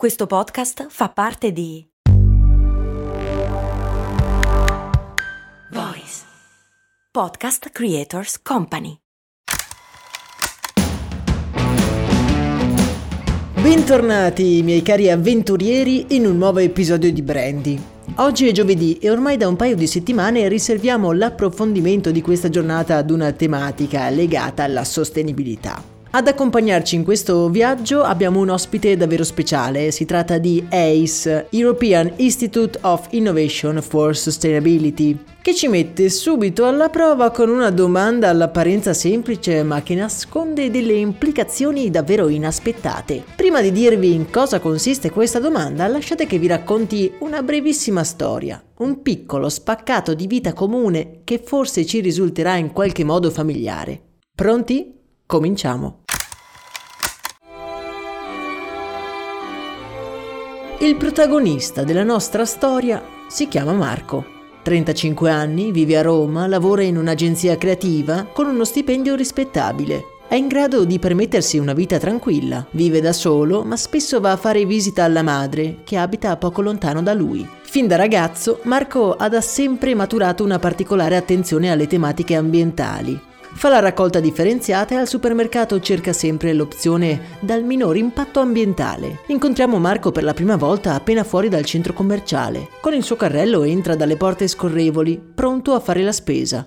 Questo podcast fa parte di Voice Podcast Creators Company. Bentornati miei cari avventurieri in un nuovo episodio di Brandy. Oggi è giovedì e ormai da un paio di settimane riserviamo l'approfondimento di questa giornata ad una tematica legata alla sostenibilità. Ad accompagnarci in questo viaggio abbiamo un ospite davvero speciale, si tratta di ACE, European Institute of Innovation for Sustainability, che ci mette subito alla prova con una domanda all'apparenza semplice ma che nasconde delle implicazioni davvero inaspettate. Prima di dirvi in cosa consiste questa domanda, lasciate che vi racconti una brevissima storia, un piccolo spaccato di vita comune che forse ci risulterà in qualche modo familiare. Pronti? Cominciamo! Il protagonista della nostra storia si chiama Marco. 35 anni, vive a Roma, lavora in un'agenzia creativa con uno stipendio rispettabile. È in grado di permettersi una vita tranquilla, vive da solo, ma spesso va a fare visita alla madre, che abita poco lontano da lui. Fin da ragazzo, Marco ha da sempre maturato una particolare attenzione alle tematiche ambientali, Fa la raccolta differenziata e al supermercato cerca sempre l'opzione dal minor impatto ambientale. Incontriamo Marco per la prima volta appena fuori dal centro commerciale. Con il suo carrello entra dalle porte scorrevoli, pronto a fare la spesa.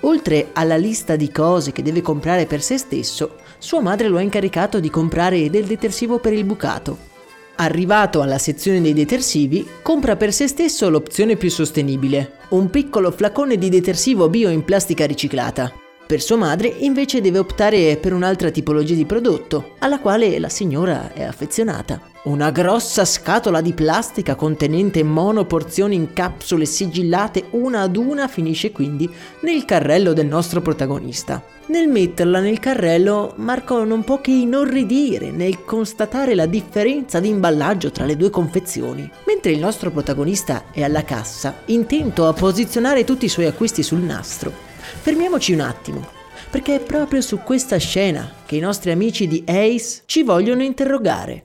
Oltre alla lista di cose che deve comprare per se stesso, sua madre lo ha incaricato di comprare del detersivo per il bucato. Arrivato alla sezione dei detersivi, compra per se stesso l'opzione più sostenibile, un piccolo flacone di detersivo bio in plastica riciclata. Per sua madre invece deve optare per un'altra tipologia di prodotto, alla quale la signora è affezionata. Una grossa scatola di plastica contenente monoporzioni in capsule sigillate una ad una finisce quindi nel carrello del nostro protagonista. Nel metterla nel carrello, Marco non può che inorridire nel constatare la differenza di imballaggio tra le due confezioni. Mentre il nostro protagonista è alla cassa, intento a posizionare tutti i suoi acquisti sul nastro. Fermiamoci un attimo, perché è proprio su questa scena che i nostri amici di Ace ci vogliono interrogare.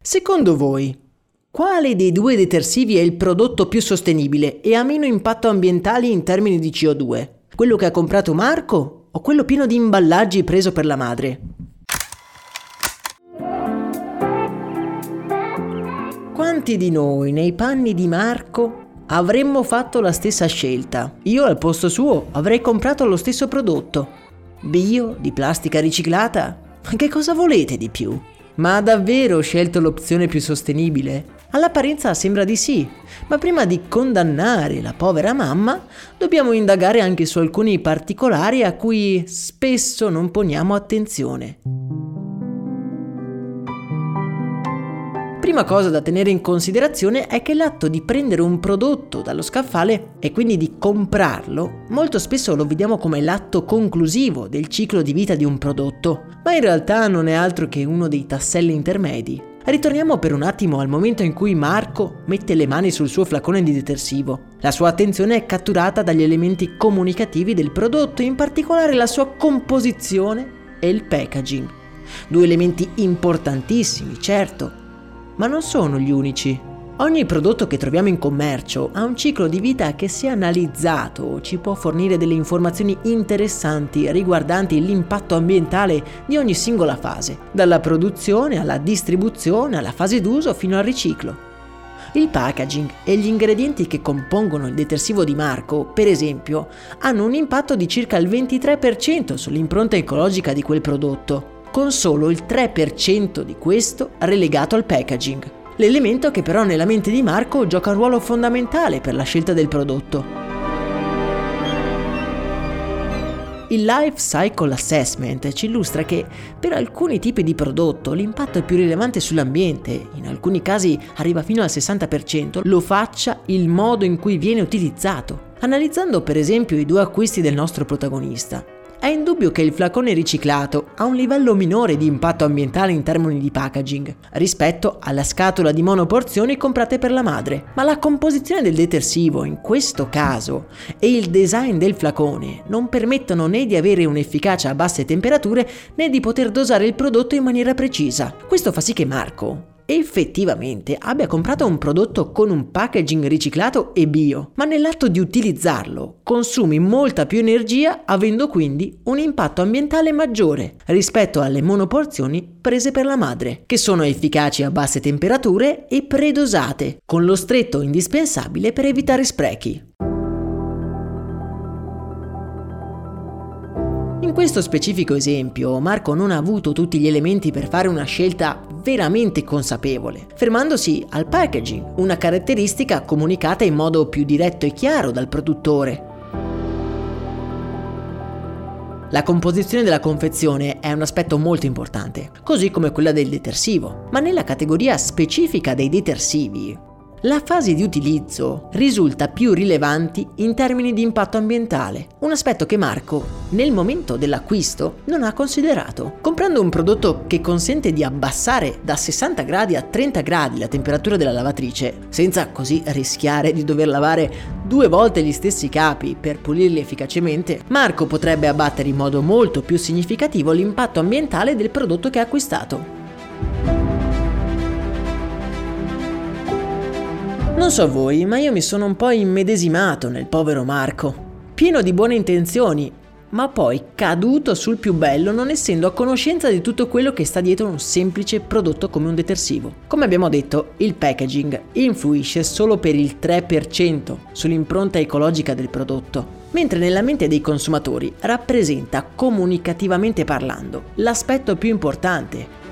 Secondo voi, quale dei due detersivi è il prodotto più sostenibile e ha meno impatto ambientale in termini di CO2? Quello che ha comprato Marco o quello pieno di imballaggi preso per la madre. Quanti di noi nei panni di Marco avremmo fatto la stessa scelta? Io al posto suo avrei comprato lo stesso prodotto. Bio, di plastica riciclata? Che cosa volete di più? Ma ha davvero scelto l'opzione più sostenibile? All'apparenza sembra di sì, ma prima di condannare la povera mamma dobbiamo indagare anche su alcuni particolari a cui spesso non poniamo attenzione. Prima cosa da tenere in considerazione è che l'atto di prendere un prodotto dallo scaffale e quindi di comprarlo, molto spesso lo vediamo come l'atto conclusivo del ciclo di vita di un prodotto, ma in realtà non è altro che uno dei tasselli intermedi Ritorniamo per un attimo al momento in cui Marco mette le mani sul suo flacone di detersivo. La sua attenzione è catturata dagli elementi comunicativi del prodotto, in particolare la sua composizione e il packaging. Due elementi importantissimi, certo, ma non sono gli unici. Ogni prodotto che troviamo in commercio ha un ciclo di vita che se analizzato ci può fornire delle informazioni interessanti riguardanti l'impatto ambientale di ogni singola fase, dalla produzione alla distribuzione alla fase d'uso fino al riciclo. Il packaging e gli ingredienti che compongono il detersivo di Marco, per esempio, hanno un impatto di circa il 23% sull'impronta ecologica di quel prodotto, con solo il 3% di questo relegato al packaging l'elemento che però nella mente di Marco gioca un ruolo fondamentale per la scelta del prodotto. Il Life Cycle Assessment ci illustra che per alcuni tipi di prodotto l'impatto è più rilevante sull'ambiente, in alcuni casi arriva fino al 60%, lo faccia il modo in cui viene utilizzato. Analizzando per esempio i due acquisti del nostro protagonista, è indubbio che il flacone riciclato ha un livello minore di impatto ambientale in termini di packaging rispetto alla scatola di monoporzioni comprate per la madre, ma la composizione del detersivo in questo caso e il design del flacone non permettono né di avere un'efficacia a basse temperature né di poter dosare il prodotto in maniera precisa. Questo fa sì che Marco effettivamente abbia comprato un prodotto con un packaging riciclato e bio, ma nell'atto di utilizzarlo consumi molta più energia avendo quindi un impatto ambientale maggiore rispetto alle monoporzioni prese per la madre, che sono efficaci a basse temperature e predosate, con lo stretto indispensabile per evitare sprechi. Questo specifico esempio, Marco non ha avuto tutti gli elementi per fare una scelta veramente consapevole, fermandosi al packaging, una caratteristica comunicata in modo più diretto e chiaro dal produttore. La composizione della confezione è un aspetto molto importante, così come quella del detersivo, ma nella categoria specifica dei detersivi la fase di utilizzo risulta più rilevante in termini di impatto ambientale, un aspetto che Marco, nel momento dell'acquisto, non ha considerato. Comprando un prodotto che consente di abbassare da 60 gradi a 30 gradi la temperatura della lavatrice, senza così rischiare di dover lavare due volte gli stessi capi per pulirli efficacemente, Marco potrebbe abbattere in modo molto più significativo l'impatto ambientale del prodotto che ha acquistato. Non so voi, ma io mi sono un po' immedesimato nel povero Marco, pieno di buone intenzioni, ma poi caduto sul più bello non essendo a conoscenza di tutto quello che sta dietro un semplice prodotto come un detersivo. Come abbiamo detto, il packaging influisce solo per il 3% sull'impronta ecologica del prodotto, mentre nella mente dei consumatori rappresenta comunicativamente parlando l'aspetto più importante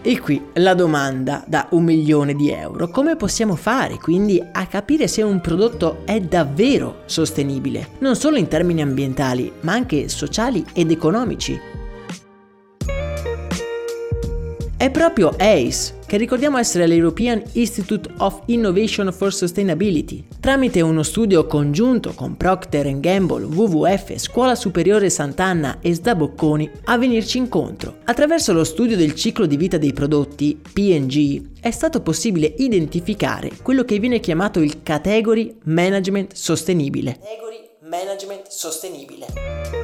E qui la domanda da un milione di euro. Come possiamo fare quindi a capire se un prodotto è davvero sostenibile, non solo in termini ambientali, ma anche sociali ed economici? È proprio ACE, che ricordiamo essere l'European Institute of Innovation for Sustainability, tramite uno studio congiunto con Procter Gamble, WWF, Scuola Superiore Sant'Anna e SDA Bocconi, a venirci incontro. Attraverso lo studio del ciclo di vita dei prodotti, PNG, è stato possibile identificare quello che viene chiamato il Category Management Sostenibile. Category Management Sostenibile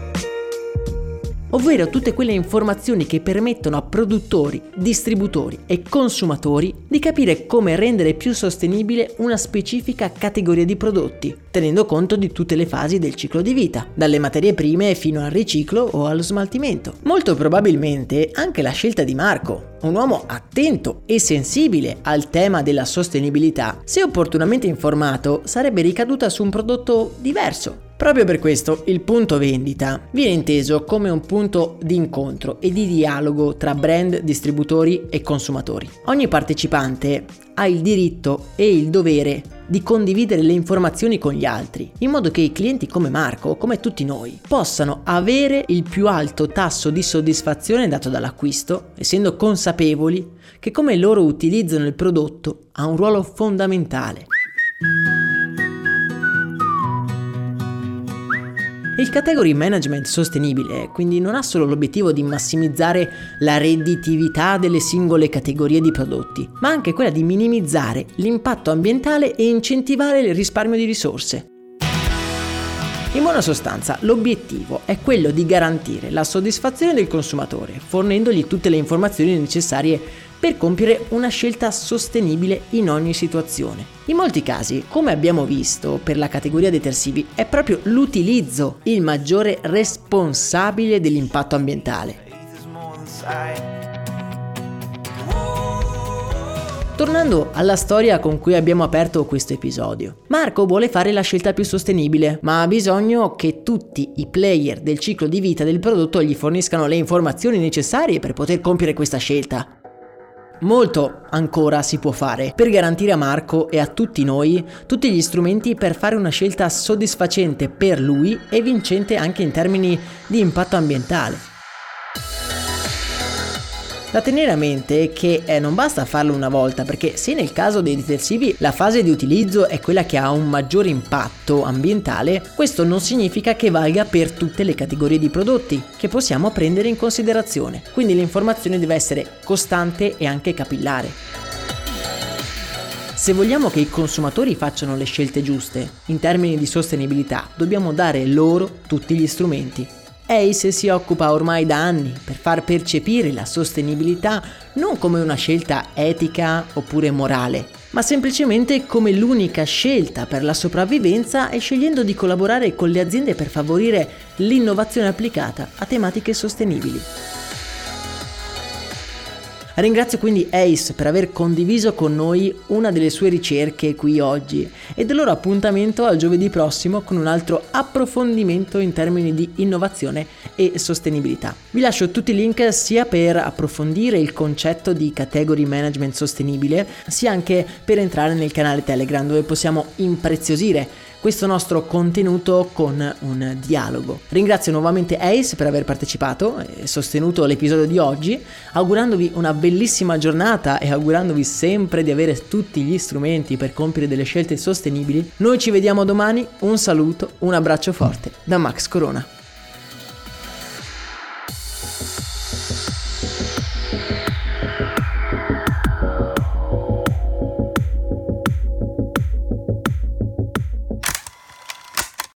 ovvero tutte quelle informazioni che permettono a produttori, distributori e consumatori di capire come rendere più sostenibile una specifica categoria di prodotti, tenendo conto di tutte le fasi del ciclo di vita, dalle materie prime fino al riciclo o allo smaltimento. Molto probabilmente anche la scelta di Marco, un uomo attento e sensibile al tema della sostenibilità, se opportunamente informato, sarebbe ricaduta su un prodotto diverso, Proprio per questo il punto vendita viene inteso come un punto di incontro e di dialogo tra brand, distributori e consumatori. Ogni partecipante ha il diritto e il dovere di condividere le informazioni con gli altri, in modo che i clienti come Marco, come tutti noi, possano avere il più alto tasso di soddisfazione dato dall'acquisto, essendo consapevoli che come loro utilizzano il prodotto ha un ruolo fondamentale. Il category management sostenibile quindi non ha solo l'obiettivo di massimizzare la redditività delle singole categorie di prodotti, ma anche quella di minimizzare l'impatto ambientale e incentivare il risparmio di risorse. In buona sostanza, l'obiettivo è quello di garantire la soddisfazione del consumatore, fornendogli tutte le informazioni necessarie per compiere una scelta sostenibile in ogni situazione. In molti casi, come abbiamo visto per la categoria detersivi, è proprio l'utilizzo il maggiore responsabile dell'impatto ambientale. Tornando alla storia con cui abbiamo aperto questo episodio, Marco vuole fare la scelta più sostenibile, ma ha bisogno che tutti i player del ciclo di vita del prodotto gli forniscano le informazioni necessarie per poter compiere questa scelta. Molto ancora si può fare per garantire a Marco e a tutti noi tutti gli strumenti per fare una scelta soddisfacente per lui e vincente anche in termini di impatto ambientale. Da tenere a mente che eh, non basta farlo una volta, perché se nel caso dei detersivi la fase di utilizzo è quella che ha un maggiore impatto ambientale, questo non significa che valga per tutte le categorie di prodotti che possiamo prendere in considerazione. Quindi l'informazione deve essere costante e anche capillare. Se vogliamo che i consumatori facciano le scelte giuste in termini di sostenibilità, dobbiamo dare loro tutti gli strumenti Ace si occupa ormai da anni per far percepire la sostenibilità non come una scelta etica oppure morale, ma semplicemente come l'unica scelta per la sopravvivenza e scegliendo di collaborare con le aziende per favorire l'innovazione applicata a tematiche sostenibili. Ringrazio quindi Ace per aver condiviso con noi una delle sue ricerche qui oggi e del loro appuntamento al giovedì prossimo con un altro approfondimento in termini di innovazione e sostenibilità. Vi lascio tutti i link sia per approfondire il concetto di category management sostenibile, sia anche per entrare nel canale Telegram dove possiamo impreziosire questo nostro contenuto con un dialogo. Ringrazio nuovamente Ace per aver partecipato e sostenuto l'episodio di oggi, augurandovi una bellissima giornata e augurandovi sempre di avere tutti gli strumenti per compiere delle scelte sostenibili. Noi ci vediamo domani, un saluto, un abbraccio forte da Max Corona.